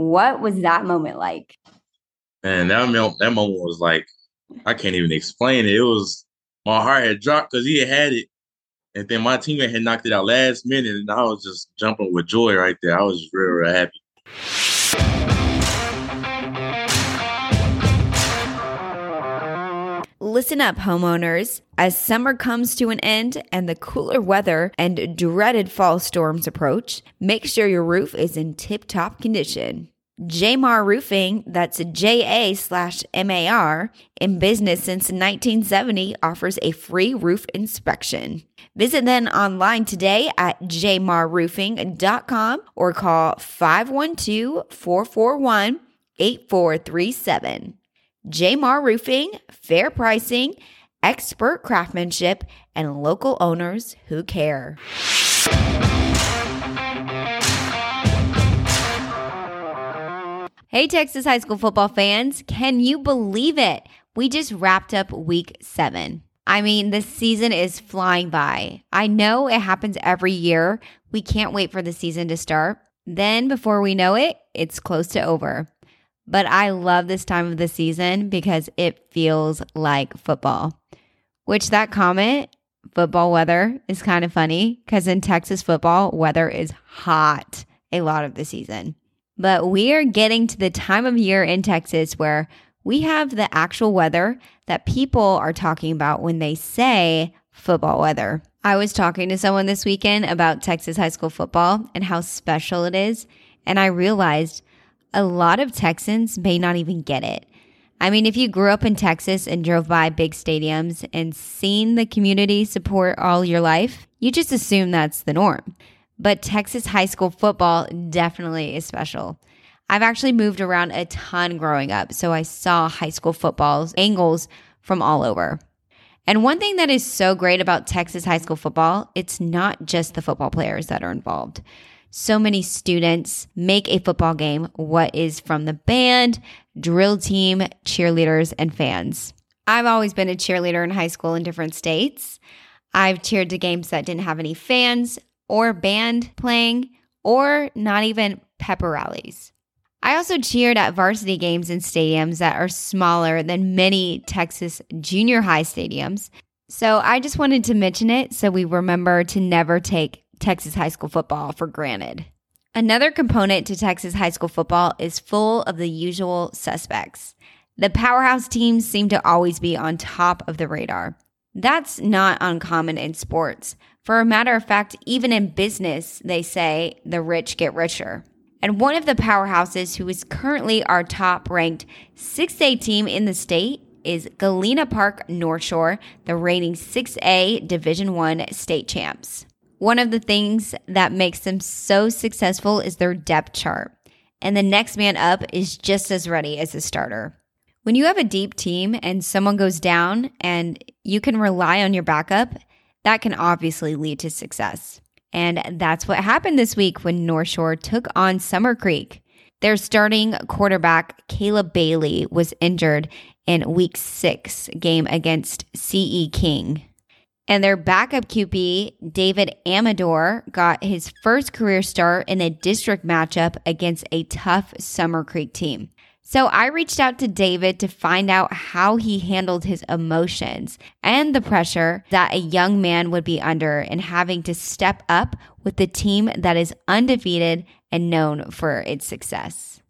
What was that moment like? And that moment, that moment was like, I can't even explain it. It was my heart had dropped because he had had it, and then my teammate had knocked it out last minute, and I was just jumping with joy right there. I was real, real happy. Listen up, homeowners. As summer comes to an end and the cooler weather and dreaded fall storms approach, make sure your roof is in tip top condition. Jamar Roofing, that's J A slash M A R, in business since 1970, offers a free roof inspection. Visit them online today at jmarroofing.com or call 512 441 8437. Jamar Roofing, fair pricing, expert craftsmanship, and local owners who care. Hey, Texas high school football fans, can you believe it? We just wrapped up week seven. I mean, the season is flying by. I know it happens every year. We can't wait for the season to start. Then, before we know it, it's close to over. But I love this time of the season because it feels like football. Which that comment, football weather, is kind of funny because in Texas football, weather is hot a lot of the season. But we are getting to the time of year in Texas where we have the actual weather that people are talking about when they say football weather. I was talking to someone this weekend about Texas high school football and how special it is. And I realized a lot of Texans may not even get it. I mean, if you grew up in Texas and drove by big stadiums and seen the community support all your life, you just assume that's the norm but Texas high school football definitely is special. I've actually moved around a ton growing up, so I saw high school football's angles from all over. And one thing that is so great about Texas high school football, it's not just the football players that are involved. So many students make a football game what is from the band, drill team, cheerleaders, and fans. I've always been a cheerleader in high school in different states. I've cheered to games that didn't have any fans or band playing or not even pepper rallies. I also cheered at varsity games in stadiums that are smaller than many Texas junior high stadiums. So I just wanted to mention it so we remember to never take Texas high school football for granted. Another component to Texas high school football is full of the usual suspects. The powerhouse teams seem to always be on top of the radar. That's not uncommon in sports. For a matter of fact, even in business, they say the rich get richer. And one of the powerhouses who is currently our top ranked 6A team in the state is Galena Park North Shore, the reigning 6A Division 1 state champs. One of the things that makes them so successful is their depth chart. And the next man up is just as ready as the starter. When you have a deep team and someone goes down and you can rely on your backup, that can obviously lead to success. And that's what happened this week when North Shore took on Summer Creek. Their starting quarterback, Caleb Bailey, was injured in week six game against CE King. And their backup QB, David Amador, got his first career start in a district matchup against a tough Summer Creek team. So I reached out to David to find out how he handled his emotions and the pressure that a young man would be under in having to step up with the team that is undefeated and known for its success.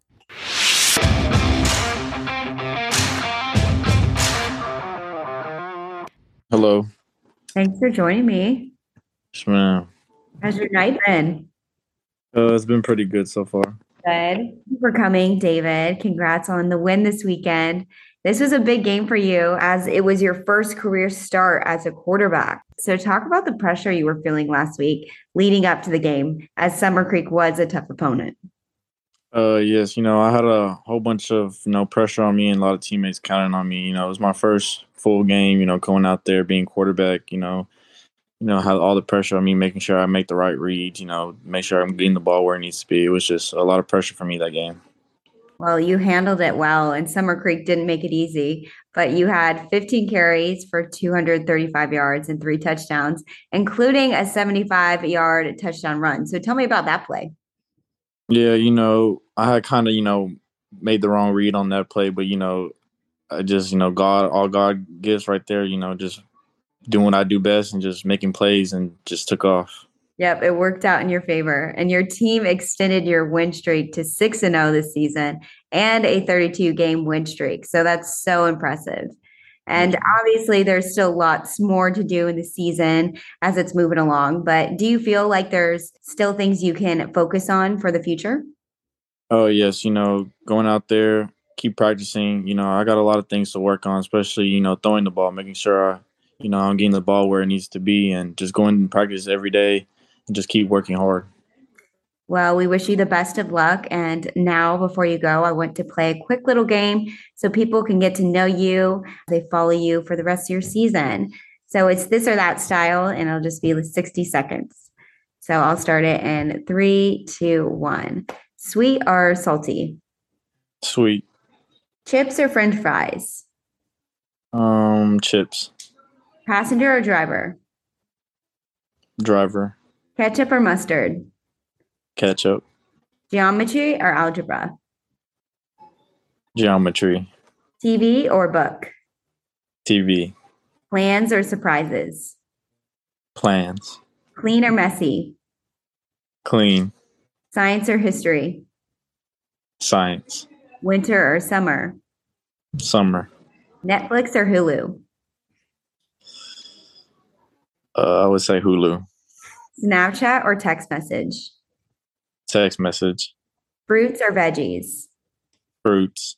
Hello. Thanks for joining me. Yes, ma'am. How's your night been? Uh, it's been pretty good so far. Good. Thank you for coming, David. Congrats on the win this weekend. This was a big game for you as it was your first career start as a quarterback. So, talk about the pressure you were feeling last week leading up to the game, as Summer Creek was a tough opponent. Uh, yes, you know, I had a whole bunch of you know pressure on me and a lot of teammates counting on me. You know, it was my first full game. You know, going out there being quarterback. You know, you know, had all the pressure on me, making sure I make the right reads, you know, make sure I'm getting the ball where it needs to be. It was just a lot of pressure for me that game. Well, you handled it well, and Summer Creek didn't make it easy, but you had 15 carries for 235 yards and three touchdowns, including a 75 yard touchdown run. So tell me about that play. Yeah, you know, I had kind of, you know, made the wrong read on that play, but you know, I just, you know, God, all God gives right there, you know, just doing what I do best and just making plays and just took off. Yep, it worked out in your favor. And your team extended your win streak to 6 and 0 this season and a 32 game win streak. So that's so impressive. And mm-hmm. obviously, there's still lots more to do in the season as it's moving along. But do you feel like there's still things you can focus on for the future? Oh, yes. You know, going out there, keep practicing. You know, I got a lot of things to work on, especially, you know, throwing the ball, making sure, I, you know, I'm getting the ball where it needs to be and just going and practice every day and just keep working hard. Well, we wish you the best of luck. And now, before you go, I want to play a quick little game so people can get to know you. They follow you for the rest of your season. So it's this or that style, and it'll just be 60 seconds. So I'll start it in three, two, one. Sweet or salty? Sweet. Chips or french fries? Um, chips. Passenger or driver? Driver. Ketchup or mustard? Ketchup. Geometry or algebra? Geometry. TV or book? TV. Plans or surprises? Plans. Clean or messy? Clean. Science or history? Science. Winter or summer? Summer. Netflix or Hulu? Uh, I would say Hulu. Snapchat or text message? Text message. Fruits or veggies? Fruits.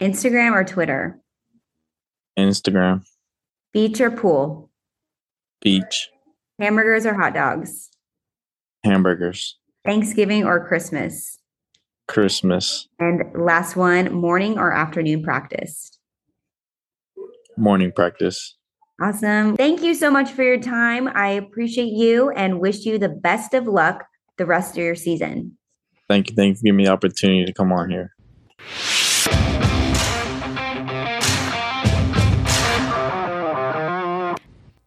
Instagram or Twitter? Instagram. Beach or pool? Beach. Hamburgers or hot dogs? Hamburgers. Thanksgiving or Christmas? Christmas. And last one, morning or afternoon practice? Morning practice. Awesome. Thank you so much for your time. I appreciate you and wish you the best of luck the rest of your season. Thank you. Thank you for giving me the opportunity to come on here.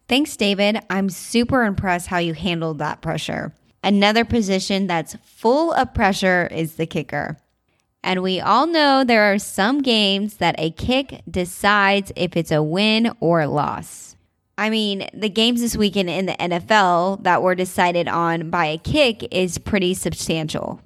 Thanks, David. I'm super impressed how you handled that pressure. Another position that's full of pressure is the kicker. And we all know there are some games that a kick decides if it's a win or a loss. I mean, the games this weekend in the NFL that were decided on by a kick is pretty substantial.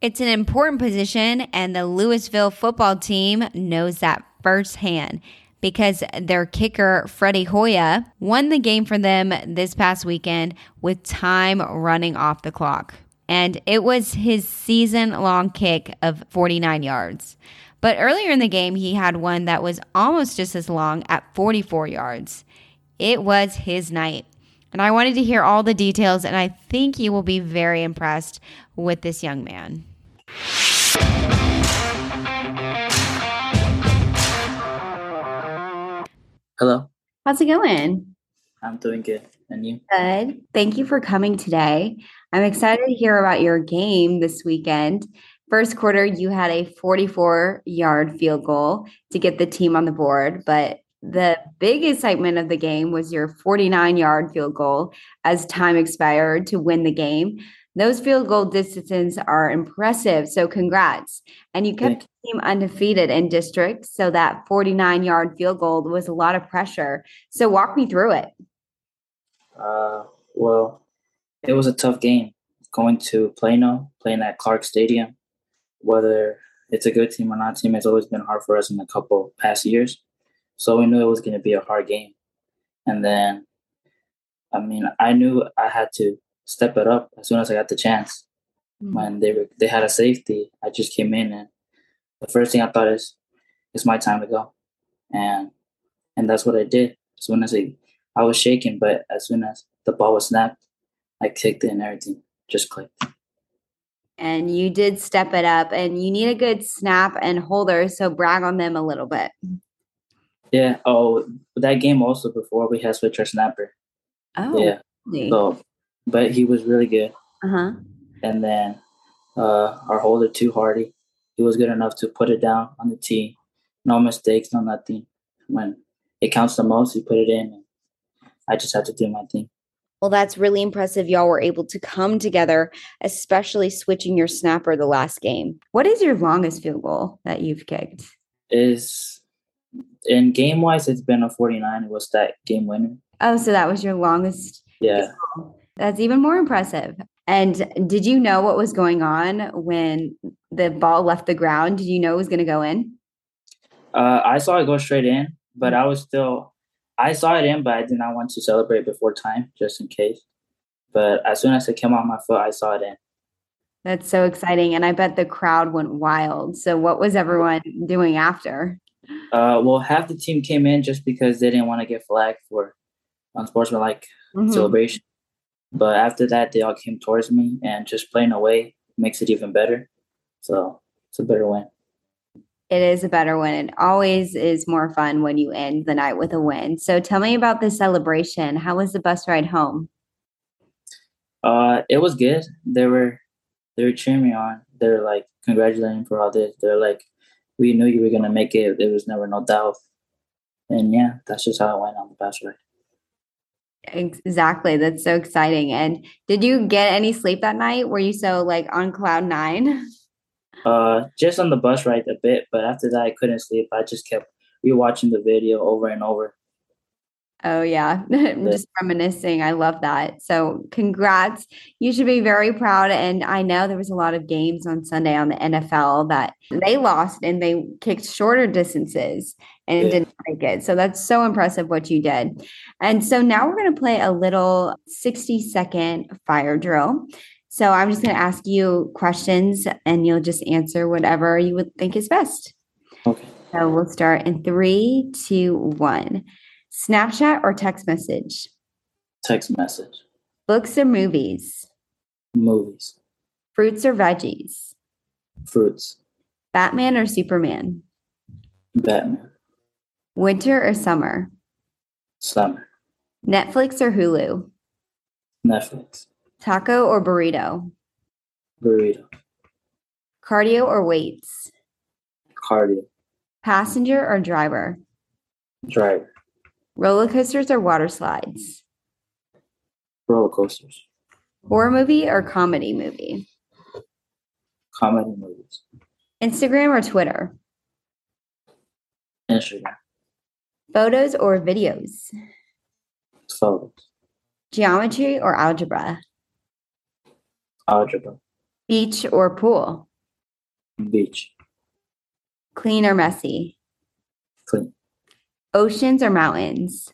It's an important position, and the Lewisville football team knows that firsthand because their kicker, Freddy Joya, won the game for them this past weekend with time running off the clock. And it was his season long kick of 49 yards. But earlier in the game, he had one that was almost just as long at 44 yards. It was his night. And I wanted to hear all the details, and I think you will be very impressed with this young man. Hello. How's it going? I'm doing good. And you? Good. Thank you for coming today. I'm excited to hear about your game this weekend. First quarter, you had a 44 yard field goal to get the team on the board, but the big excitement of the game was your 49 yard field goal as time expired to win the game. Those field goal distances are impressive. So, congrats. And you kept the team undefeated in district. So, that 49 yard field goal was a lot of pressure. So, walk me through it. Uh, well, it was a tough game going to Plano, playing at Clark Stadium. Whether it's a good team or not team, it's always been hard for us in a couple past years. So we knew it was going to be a hard game. And then, I mean, I knew I had to step it up as soon as I got the chance. Mm-hmm. When they were, they had a safety, I just came in and the first thing I thought is, it's my time to go, and and that's what I did. As soon as I, I was shaking, but as soon as the ball was snapped, I kicked it and everything just clicked. And you did step it up, and you need a good snap and holder. So brag on them a little bit. Yeah. Oh, that game also before we had switch our snapper. Oh. Yeah. Really? So, but he was really good. Uh huh. And then uh, our holder too Hardy, he was good enough to put it down on the tee. No mistakes, no nothing. When it counts the most, he put it in. I just had to do my thing. Well, that's really impressive. Y'all were able to come together, especially switching your snapper the last game. What is your longest field goal that you've kicked? Is in game wise, it's been a 49. It was that game winner. Oh, so that was your longest. Yeah. That's even more impressive. And did you know what was going on when the ball left the ground? Did you know it was going to go in? Uh, I saw it go straight in, but I was still, I saw it in, but I did not want to celebrate before time just in case. But as soon as it came on my foot, I saw it in. That's so exciting. And I bet the crowd went wild. So, what was everyone doing after? Uh, well, half the team came in just because they didn't want to get flagged for unsportsmanlike mm-hmm. celebration. But after that, they all came towards me, and just playing away makes it even better. So it's a better win. It is a better win. It always is more fun when you end the night with a win. So tell me about the celebration. How was the bus ride home? Uh, it was good. They were they were cheering me on. They were like congratulating for all this. They're like, we knew you were gonna make it. There was never no doubt. And yeah, that's just how it went on the bus ride. Exactly. That's so exciting. And did you get any sleep that night? Were you so like on cloud nine? Uh, just on the bus ride a bit, but after that, I couldn't sleep. I just kept rewatching the video over and over. Oh yeah, I'm just reminiscing. I love that. So congrats. You should be very proud. And I know there was a lot of games on Sunday on the NFL that they lost and they kicked shorter distances and yeah. didn't make it. So that's so impressive what you did. And so now we're going to play a little 60 second fire drill. So I'm just going to ask you questions and you'll just answer whatever you would think is best. Okay. So we'll start in three, two, one. Snapchat or text message? Text message. Books or movies? Movies. Fruits or veggies? Fruits. Batman or Superman? Batman. Winter or summer? Summer. Netflix or Hulu? Netflix. Taco or burrito? Burrito. Cardio or weights? Cardio. Passenger or driver? Driver. Roller coasters or water slides? Roller coasters. Horror movie or comedy movie? Comedy movies. Instagram or Twitter? Instagram. Photos or videos? Photos. Geometry or algebra? Algebra. Beach or pool? Beach. Clean or messy? Clean. Oceans or mountains?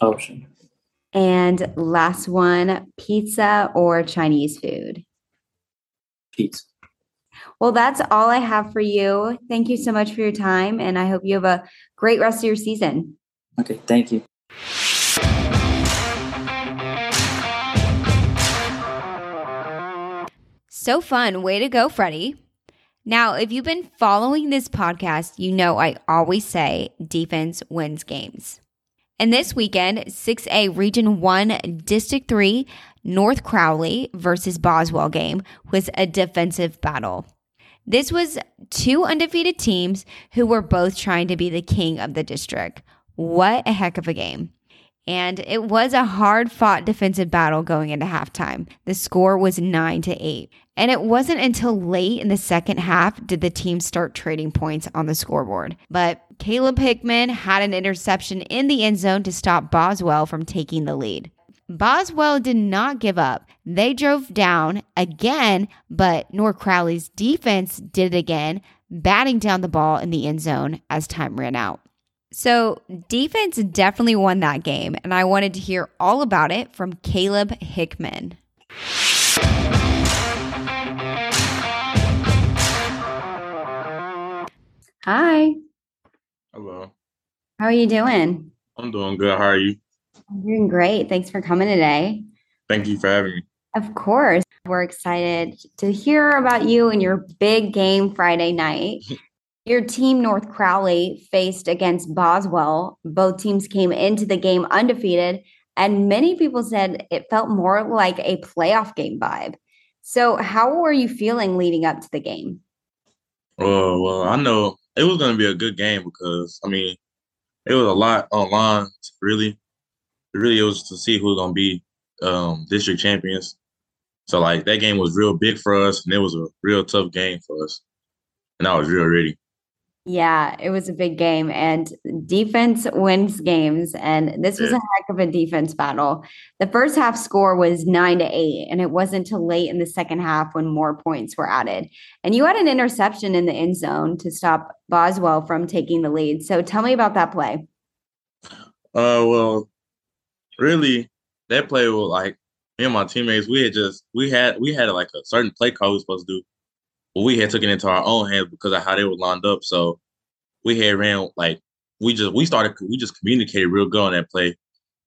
Ocean. And last one, pizza or Chinese food? Pizza. Well, that's all I have for you. Thank you so much for your time, and I hope you have a great rest of your season. Okay, thank you. So fun. Way to go, Freddy. Now, if you've been following this podcast, you know I always say defense wins games. And this weekend, 6A Region 1 District 3 North Crowley versus Boswell game was a defensive battle. This was two undefeated teams who were both trying to be the king of the district. What a heck of a game. And it was a hard fought defensive battle going into halftime. The score was 9 to 8. And it wasn't until late in the second half did the team start trading points on the scoreboard. But Kaleb Hickmon had an interception in the end zone to stop Boswell from taking the lead. Boswell did not give up. They drove down again, but North Crowley's defense did it again, batting down the ball in the end zone as time ran out. So, defense definitely won that game, and I wanted to hear all about it from Kaleb Hickmon. Hi. Hello. How are you doing? I'm doing good. How are you? I'm doing great. Thanks for coming today. Thank you for having me. Of course. We're excited to hear about you and your big game Friday night. Your team, North Crowley, faced against Boswell. Both teams came into the game undefeated, and many people said it felt more like a playoff game vibe. So, how were you feeling leading up to the game? Oh, well, I know it was going to be a good game because, I mean, it was a lot online, really. really it was to see who's gonna be um, district champions. So like that game was real big for us, and it was a real tough game for us, and I was real ready. Yeah, it was a big game, and defense wins games. And this was a heck of a defense battle. The first half score was nine to eight, and it wasn't until late in the second half when more points were added. And you had an interception in the end zone to stop Boswell from taking the lead. So tell me about that play. Uh, well, really, that play was like me and my teammates. We had just we had we had like a certain play call we were supposed to do, we had taken it into our own hands because of how they were lined up. So we had ran like we just we started we just communicated real good on that play.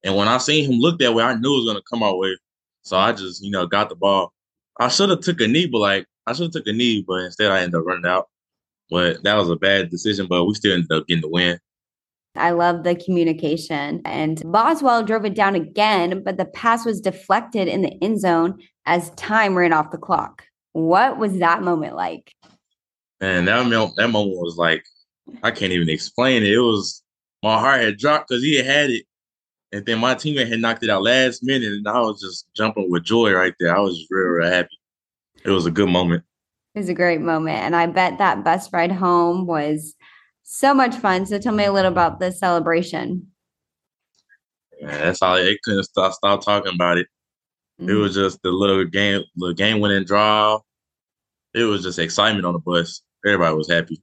And when I seen him look that way, I knew it was gonna come our way. So I just you know got the ball. I should have took a knee, but like I should have took a knee, but instead I ended up running out. But that was a bad decision. But we still ended up getting the win. I love the communication. And Boswell drove it down again, but the pass was deflected in the end zone as time ran off the clock. What was that moment like? And that moment, that moment was like, I can't even explain it. It was my heart had dropped because he had had it, and then my teammate had knocked it out last minute, and I was just jumping with joy right there. I was real, real happy. It was a good moment. It was a great moment. And I bet that bus ride home was so much fun. So tell me a little about the celebration. And that's all. It couldn't stop, stop talking about it. It was mm-hmm. just the little game, the game winning draw. It was just excitement on the bus. Everybody was happy.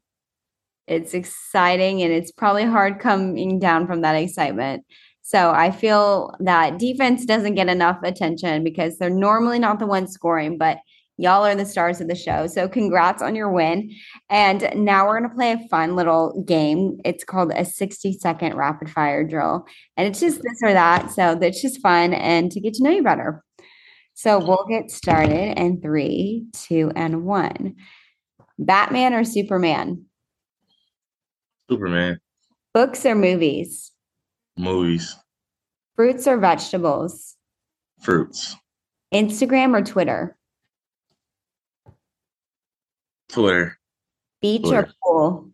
it's exciting and it's probably hard coming down from that excitement. So I feel that defense doesn't get enough attention because they're normally not the ones scoring, but y'all are the stars of the show. So congrats on your win. And now we're going to play a fun little game. It's called a 60 second rapid fire drill. And it's just this or that. So it's just fun and to get to know you better. So we'll get started in three, two, and one. Batman or Superman? Superman Books or movies? movies, Fruits or vegetables? fruits, Instagram or Twitter? Twitter, Beach or pool?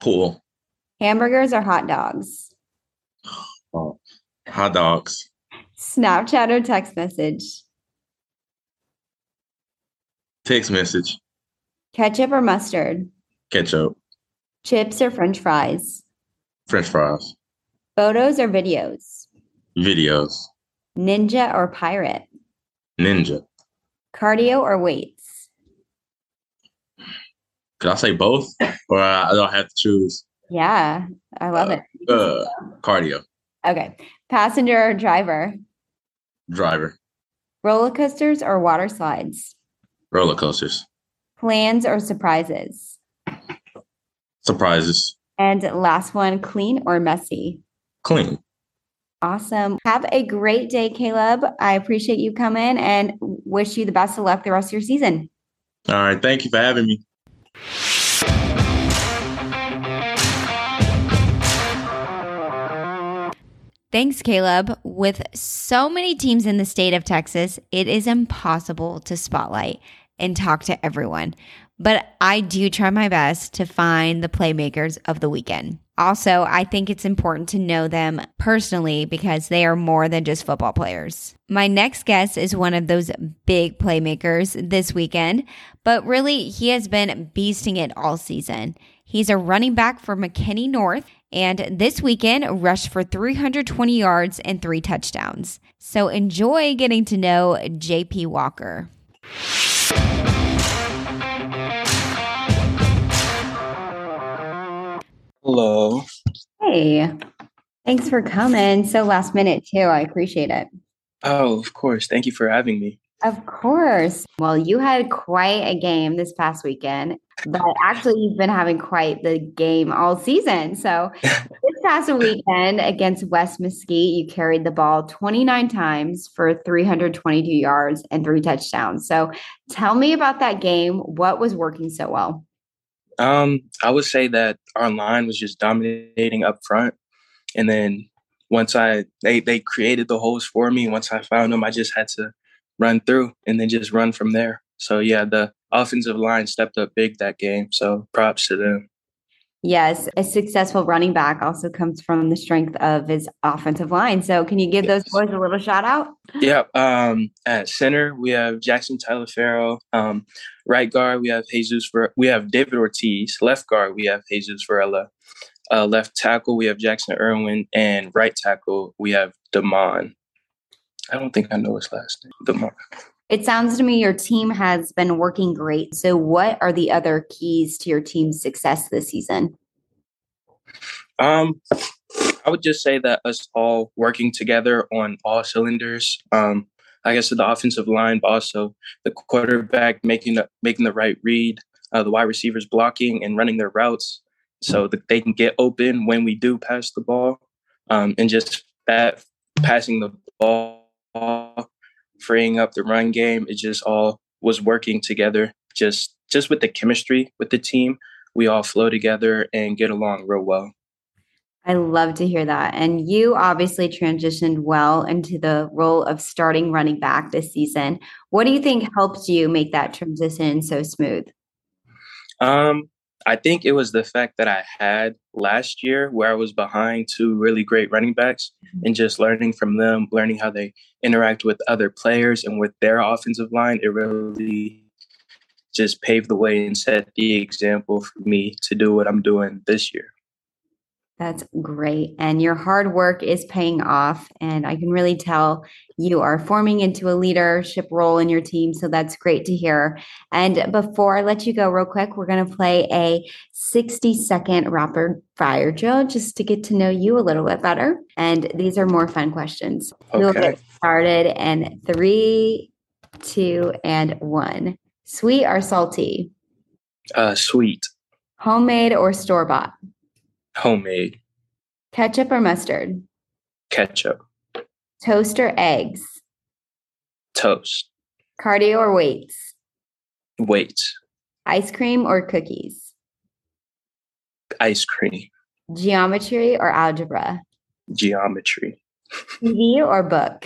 pool, Hamburgers or hot dogs? Oh, hot dogs, Snapchat or text message? Text message, Ketchup or mustard? ketchup, Chips or french fries? French fries, Photos or videos? videos, Ninja or pirate? ninja. Cardio or weights? Could I say both, or I don't have to choose? Yeah, I love Uh, it. Uh, cardio, Okay. Passenger or driver? driver, Roller coasters or water slides? Roller coasters, Plans or surprises? surprises, And last one, clean or messy? clean. Awesome. Have a great day, Kaleb. I appreciate you coming and wish you the best of luck the rest of your season. All right, thank you for having me. Thanks, Kaleb. With so many teams in the state of Texas, it is impossible to spotlight and talk to everyone. But I do try my best to find the playmakers of the weekend. Also, I think it's important to know them personally because they are more than just football players. My next guest is one of those big playmakers this weekend, but really, he has been beasting it all season. He's a running back for McKinney North and this weekend rushed for 320 yards and three touchdowns. So enjoy getting to know JP Walker. Hello. Hey, thanks for coming. So last minute, too. I appreciate it. Oh, of course. Thank you for having me. Of course. Well, you had quite a game this past weekend, but actually, you've been having quite the game all season. So, this past weekend against West Mesquite, you carried the ball 29 times for 322 yards and three touchdowns. So, tell me about that game. What was working so well? Um, I would say that our line was just dominating up front. And then once I they they created the holes for me, once I found them, I just had to run through and then just run from there. So yeah, the offensive line stepped up big that game. So props to them. Yes, a successful running back also comes from the strength of his offensive line. So, can you give those boys a little shout out? Yeah. Um, at center, we have Jackson Taliaferro. Um, right guard, we have Jesus. For we have David Ortiz. Left guard, we have Jesus Varela. Uh, left tackle, we have Jackson Irwin, and right tackle, we have Damon. I don't think I know his last name. Damon. It sounds to me your team has been working great. So, what are the other keys to your team's success this season? Um, I would just say that us all working together on all cylinders. Um, I guess the offensive line, but also the quarterback making the making the right read, uh, the wide receivers blocking and running their routes, so that they can get open when we do pass the ball, um, and just that passing the ball freeing up the run game. It just all was working together. Just just with the chemistry with the team, we all flow together and get along real well. I love to hear that. And you obviously transitioned well into the role of starting running back this season. What do you think helped you make that transition so smooth? Um, I think it was the fact that I had last year where I was behind two really great running backs mm-hmm. and just learning from them, learning how they interact with other players and with their offensive line. It really just paved the way and set the example for me to do what I'm doing this year. That's great. And your hard work is paying off. And I can really tell you are forming into a leadership role in your team. So that's great to hear. And before I let you go, real quick, we're going to play a 60 second rapid fire drill just to get to know you a little bit better. And these are more fun questions. Okay. We'll get started in three, two, and one. Sweet or salty? Uh, sweet. Homemade or store bought? Homemade. Ketchup or mustard? Ketchup. Toast or eggs? Toast. Cardio or weights? Weights. Ice cream or cookies? Ice cream. Geometry or algebra? Geometry. TV or book?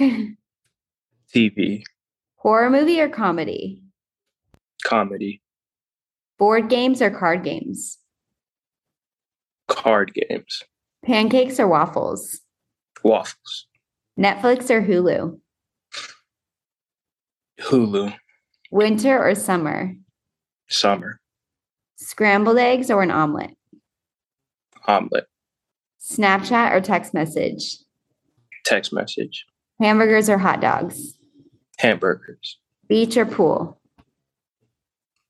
TV. Horror movie or comedy? Comedy. Board games or card games? Card games. Pancakes or waffles? Waffles. Netflix or Hulu? Hulu. Winter or summer? Summer. Scrambled eggs or an omelet? Omelet. Snapchat or text message? Text message. Hamburgers or hot dogs? Hamburgers. Beach or pool?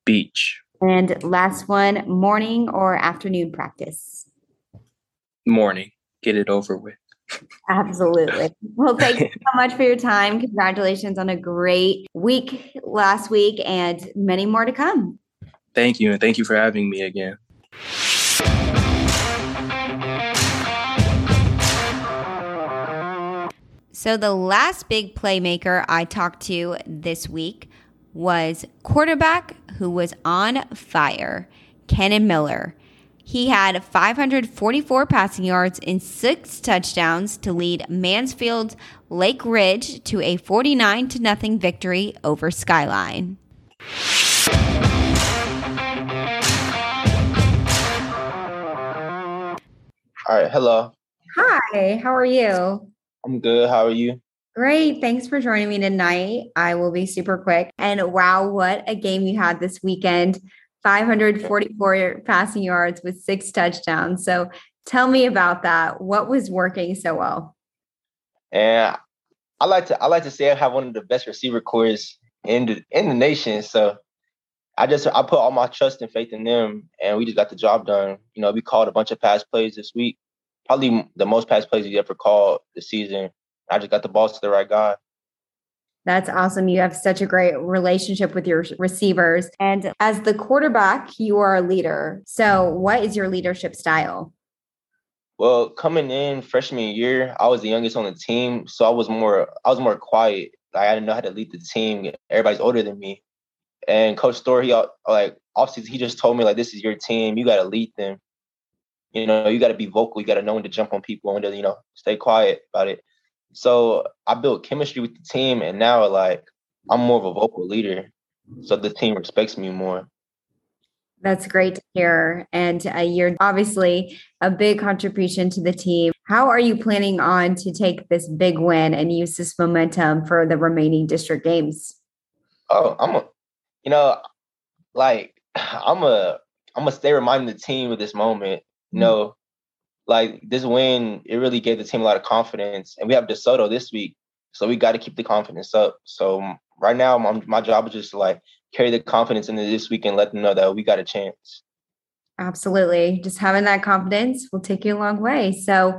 Beach. And last one, morning or afternoon practice? Morning. Get it over with. Absolutely. Well, thank you so much for your time. Congratulations on a great week last week and many more to come. Thank you. And thank you for having me again. So, the last big playmaker I talked to this week was quarterback who was on fire, Kennen Miller. He had 544 passing yards and six touchdowns to lead Mansfield Lake Ridge to a 49 to nothing victory over Skyline. All right, hello. Hi, how are you? I'm good. How are you? Great. Thanks for joining me tonight. I will be super quick. And wow, what a game you had this weekend. 544 passing yards with six touchdowns. So tell me about that. What was working so well? And I like to I like to say I have one of the best receiver cores in the in the nation. So I just I put all my trust and faith in them, and we just got the job done. You know, we called a bunch of pass plays this week, probably the most pass plays we ever called this season. I just got the balls to the right guy. That's awesome. You have such a great relationship with your receivers. And as the quarterback, you are a leader. So, what is your leadership style? Well, coming in freshman year, I was the youngest on the team, so I was more I was more quiet. Like I didn't know how to lead the team. Everybody's older than me. And Coach Story, he like obviously he just told me like this is your team. You got to lead them. You know, you got to be vocal. You got to know when to jump on people, when to you know stay quiet about it. So I built chemistry with the team, and now like I'm more of a vocal leader, so the team respects me more. That's great to hear. And uh, you're obviously a big contribution to the team. How are you planning on to take this big win and use this momentum for the remaining district games? Oh, I'm a, you know, like I'm a, I'm gonna stay reminding the team of this moment. You know, like this win, it really gave the team a lot of confidence, and we have DeSoto this week, so we got to keep the confidence up. So um, right now, my, my job is just to like carry the confidence into this week and let them know that we got a chance. Absolutely. Just having that confidence will take you a long way. So,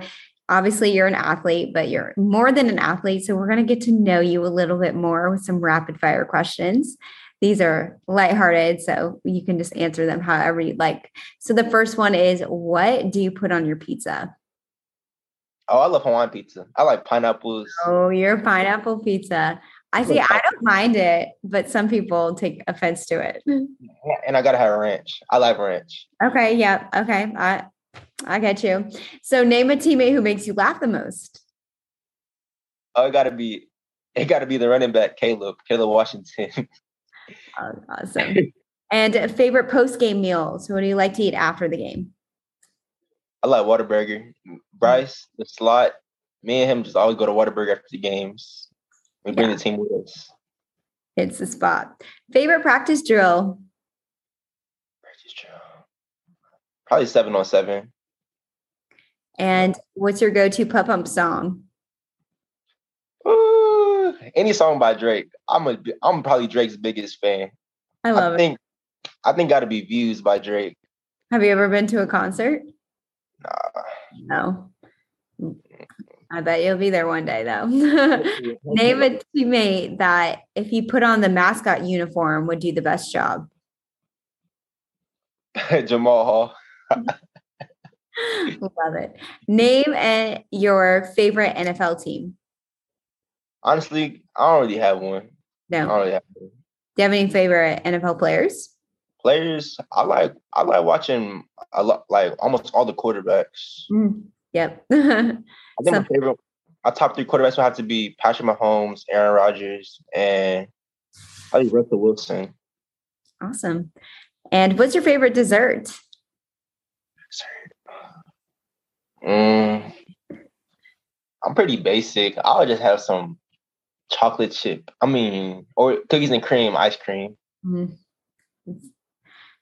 obviously, you're an athlete, but you're more than an athlete. So, we're going to get to know you a little bit more with some rapid fire questions. These are lighthearted, so you can just answer them however you'd like. So, the first one is What do you put on your pizza? Oh, I love Hawaiian pizza. I like pineapples. Oh, your pineapple pizza. I see. I don't mind it, but some people take offense to it. And I gotta have a ranch. I like ranch. Okay. Yeah. Okay. I I get you. So name a teammate who makes you laugh the most. Oh, it gotta be it gotta be the running back, Caleb, Caleb Washington. Awesome. and favorite post game meals. What do you like to eat after the game? I like Whataburger. Mm. Bryce, the slot, me and him just always go to Whataburger after the games. We bring Yeah. the team with us. It's the spot. Favorite practice drill. Practice drill. Probably seven on seven. And what's your go to pup pump song? Any song by Drake. I'm a I'm probably Drake's biggest fan. I love I it. think I think gotta be views by Drake. Have you ever been to a concert? Nah. No. I bet you'll be there one day though. Name a teammate that if he put on the mascot uniform would do the best job. Jamal Hall. Love it. Name a, your favorite NFL team. Honestly, I don't really have one. I No. don't really have one. Do you have any favorite NFL players? Players, I like I like watching a lot like almost all the quarterbacks. Mm, Yep. I think Some- my favorite our top three quarterbacks would have to be Patrick Mahomes, Aaron Rodgers, and I think Russell Wilson. awesome. And what's your favorite dessert? Mm, I'm pretty basic. I'll just have some chocolate chip. I mean, or cookies and cream, ice cream. Mhm.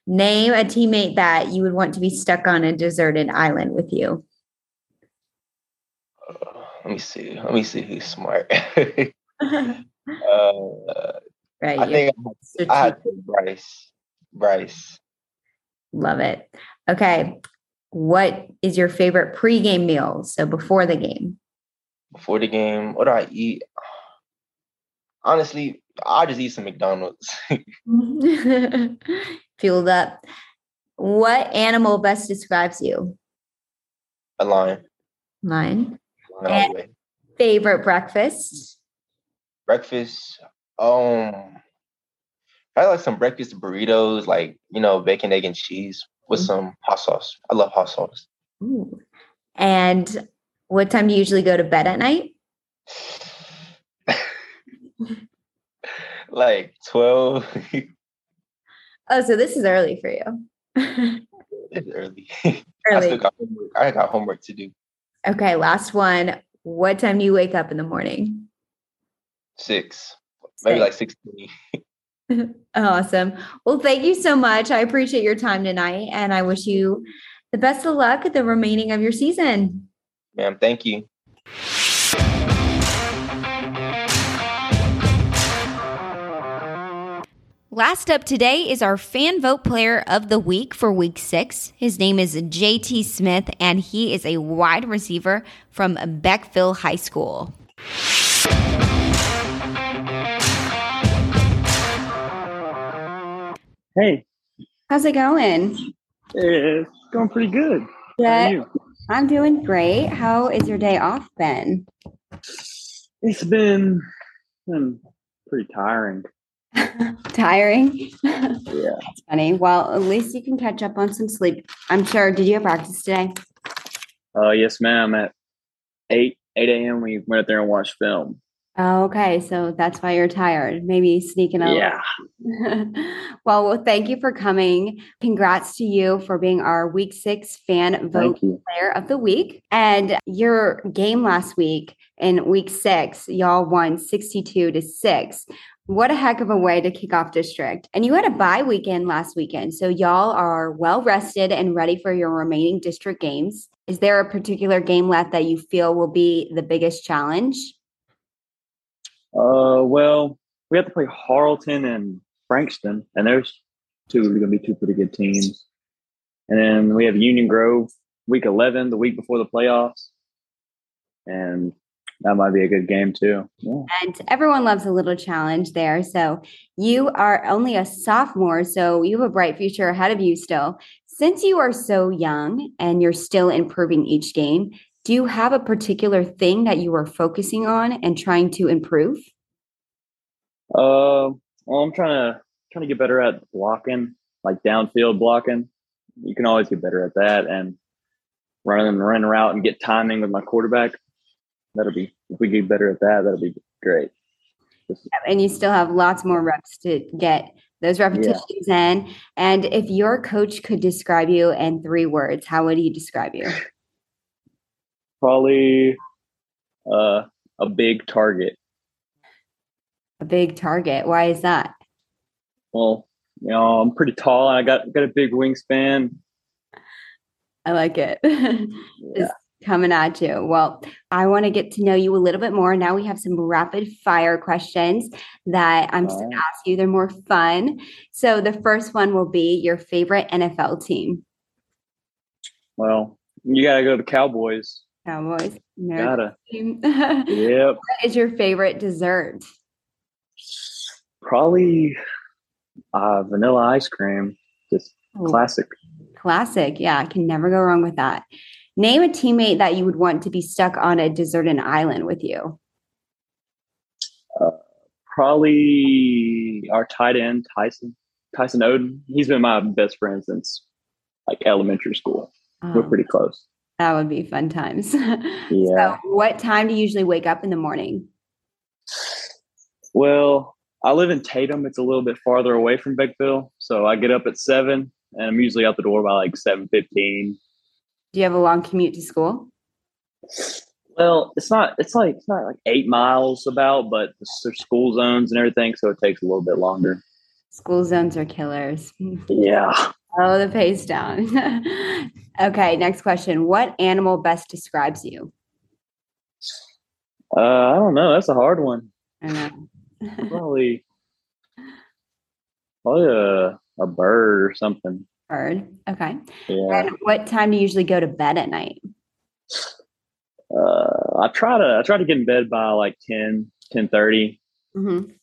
Name a teammate that you would want to be stuck on a deserted island with you. Uh, let me see. Let me see who's smart. right. uh, I think I had to Bryce. Bryce. Love it. Okay. What is your favorite pregame meal? So before the game. Before the game, what do I eat? Honestly, I just eat some McDonald's. Fueled up. What animal best describes you? a lion. Lion. Favorite breakfast? breakfast. Um, I like some breakfast burritos, like you know, bacon, egg, and cheese with Mhm. some hot sauce. I love hot sauce. Ooh. And what time do you usually go to bed at night? like twelve. Oh, so this is early for you. it's early. I early. still got homework. I got homework to do. Okay, last one. What time do you wake up in the morning? Six, maybe like sixteen. Awesome. Well, thank you so much. I appreciate your time tonight, and I wish you the best of luck at the remaining of your season. Ma'am, thank you. Last up today is our fan vote player of the week for week six. His name is JT Smith, and he is a wide receiver from Beckville High School. Hey, How's it going? it's going pretty good. How are Yeah, you? I'm doing great. How is your day off been? It's been, been pretty tiring. Tiring. Yeah. That's funny. Well, at least you can catch up on some sleep. I'm sure. Did you have practice today? Uh, yes, ma'am. At eight eight a.m. we went out there and watched film. Oh, okay, so that's why you're tired. Maybe sneaking out. Yeah. well, well, thank you for coming. Congrats to you for being our week six fan vote player of the week. And your game last week in week six, y'all won 62 to six. What a heck of a way to kick off district. And you had a bye weekend last weekend. So y'all are well rested and ready for your remaining district games. Is there a particular game left that you feel will be the biggest challenge? Uh, well, we have to play Harleton and Frankston, and there's two going to be two pretty good teams. And then we have Union Grove week 11, the week before the playoffs. And that might be a good game too. Yeah. And everyone loves a little challenge there. So you are only a sophomore, so you have a bright future ahead of you still. Since you are so young and you're still improving each game, do you have a particular thing that you are focusing on and trying to improve? Uh, well, I'm trying to trying to get better at blocking, like downfield blocking. You can always get better at that, and running and running route and get timing with my quarterback. That'll be if we get better at that, that'll be great. And you still have lots more reps to get those repetitions in. And if your coach could describe you in three words, how would he describe you? Probably uh, a big target. A big target. Why is that? Well, you know, I'm pretty tall and I got got a big wingspan. I like it. Yeah. Coming at you. Well, I want to get to know you a little bit more. Now we have some rapid fire questions that I'm just going to ask you. They're more fun. So the first one will be your favorite NFL team. Well, you gotta go to the Cowboys. Cowboys. American Gotta. team. what Yep. is your favorite dessert? Probably uh, vanilla ice cream. Just classic. Classic. Yeah, I can never go wrong with that. Name a teammate that you would want to be stuck on a deserted island with you. Probably our tight end, Tyson. Tyson Oden. He's been my best friend since like elementary school. We're Oh, pretty close. That would be fun times. Yeah. So, what time do you usually wake up in the morning? Well, I live in Tatum. It's a little bit farther away from Beckville, so I get up at seven, and I'm usually out the door by like seven fifteen. Do you have a long commute to school? Well, it's not. It's like it's not like eight miles about, but there's school zones and everything, so it takes a little bit longer. School zones are killers. Yeah. Oh, the pace down. okay, next question. What animal best describes you? Uh, I don't know. That's a hard one. I know. Probably, probably a a bird or something. Bird. Okay. Yeah. And what time do you usually go to bed at night? Uh, I try to I try to get in bed by like 10, 10.30. Mhm.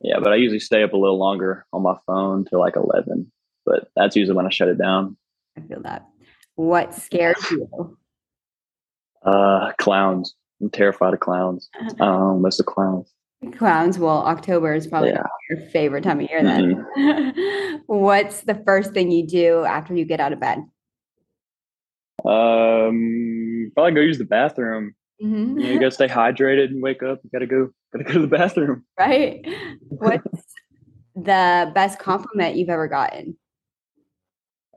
Yeah, but I usually stay up a little longer on my phone till like eleven. But that's usually when I shut it down. I feel that. What scares you? Uh, clowns. I'm terrified of clowns. Um, miss the clowns. Clowns. Well, October is probably Yeah. your favorite time of year then. What's the first thing you do after you get out of bed? Um, probably go use the bathroom. Mhm. You, know, you gotta stay hydrated and wake up. You gotta go. Gotta go to the bathroom. right? What's the best compliment you've ever gotten?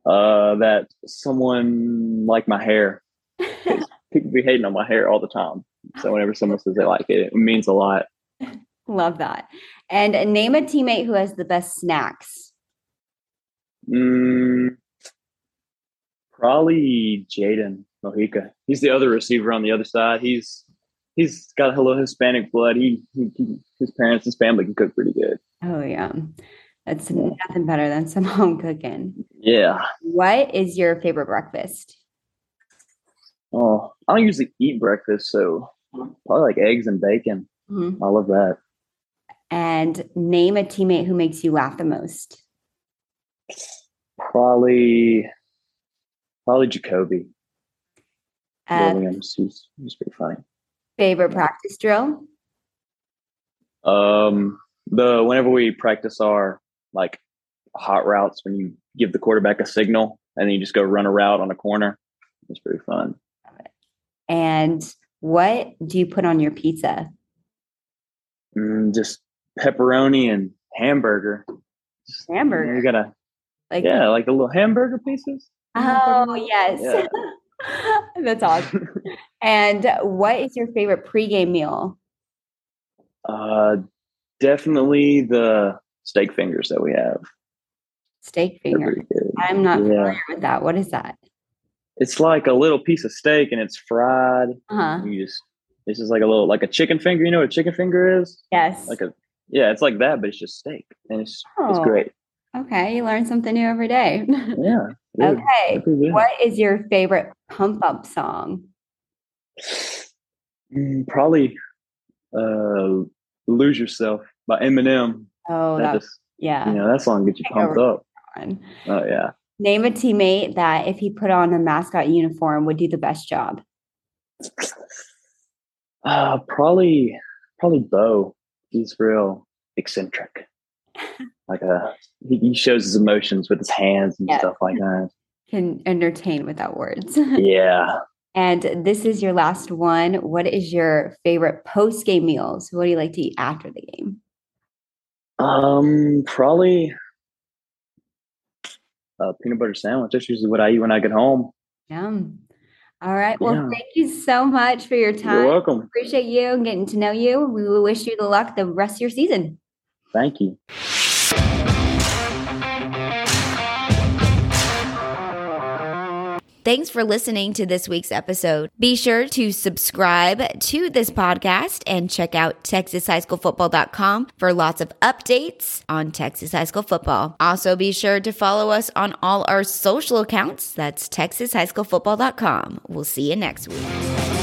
Uh, that someone like my hair. People be hating on my hair all the time. So whenever someone says they like it, it means a lot. Love that. And name a teammate who has the best snacks. Mm, probably Jaden Mojica. He's the other receiver on the other side. He's he's got a little Hispanic blood. He, he, he his parents, his family can cook pretty good. Oh, yeah. That's nothing better than some home cooking. Yeah. What is your favorite breakfast? Oh, I don't usually eat breakfast, so probably like eggs and bacon. Mhm. I love that. And name a teammate who makes you laugh the most. Probably probably Jacoby Uh, Williams. He's he's pretty funny. favorite practice drill? Um, the whenever we practice our like hot routes, when you give the quarterback a signal and then you just go run a route on a corner, it's pretty fun. And what do you put on your pizza? Mm, just pepperoni and hamburger. Hamburger. You gotta, Like yeah, like the little hamburger pieces. Oh yes. Yeah. That's awesome. and what is your favorite pregame meal? Uh, definitely the steak fingers that we have. Steak They're finger. I'm not Yeah. familiar with that. What is that? It's like a little piece of steak and it's fried. Uh-huh. You just it's just like a little like a chicken finger. You know what a chicken finger is? Yes. Like a yeah, it's like that, but it's just steak, and it's it's Oh. great. okay, you learn something new every day. Yeah. okay. What is your favorite pump up song? Mm, probably uh, "Lose Yourself" by Eminem. Oh, that that, just yeah. you know that song gets you pumped up. one. Oh yeah. Name a teammate that, if he put on a mascot uniform, would do the best job. Uh, probably probably Bo. He's real eccentric. Like a he, he shows his emotions with his hands and Yeah. stuff like that. Can entertain without words. Yeah. and this is your last one. What is your favorite post game meals? What do you like to eat after the game? Um, probably a peanut butter sandwich. That's usually what I eat when I get home. Yum. All right. Well, Yeah. thank you so much for your time. You're welcome. Appreciate you and getting to know you. We will wish you the luck the rest of your season. Thank you. Thanks for listening to this week's episode. Be sure to subscribe to this podcast and check out TexasHighSchoolFootball.com for lots of updates on Texas High School football. Also, be sure to follow us on all our social accounts. That's TexasHighSchoolFootball.com. We'll see you next week.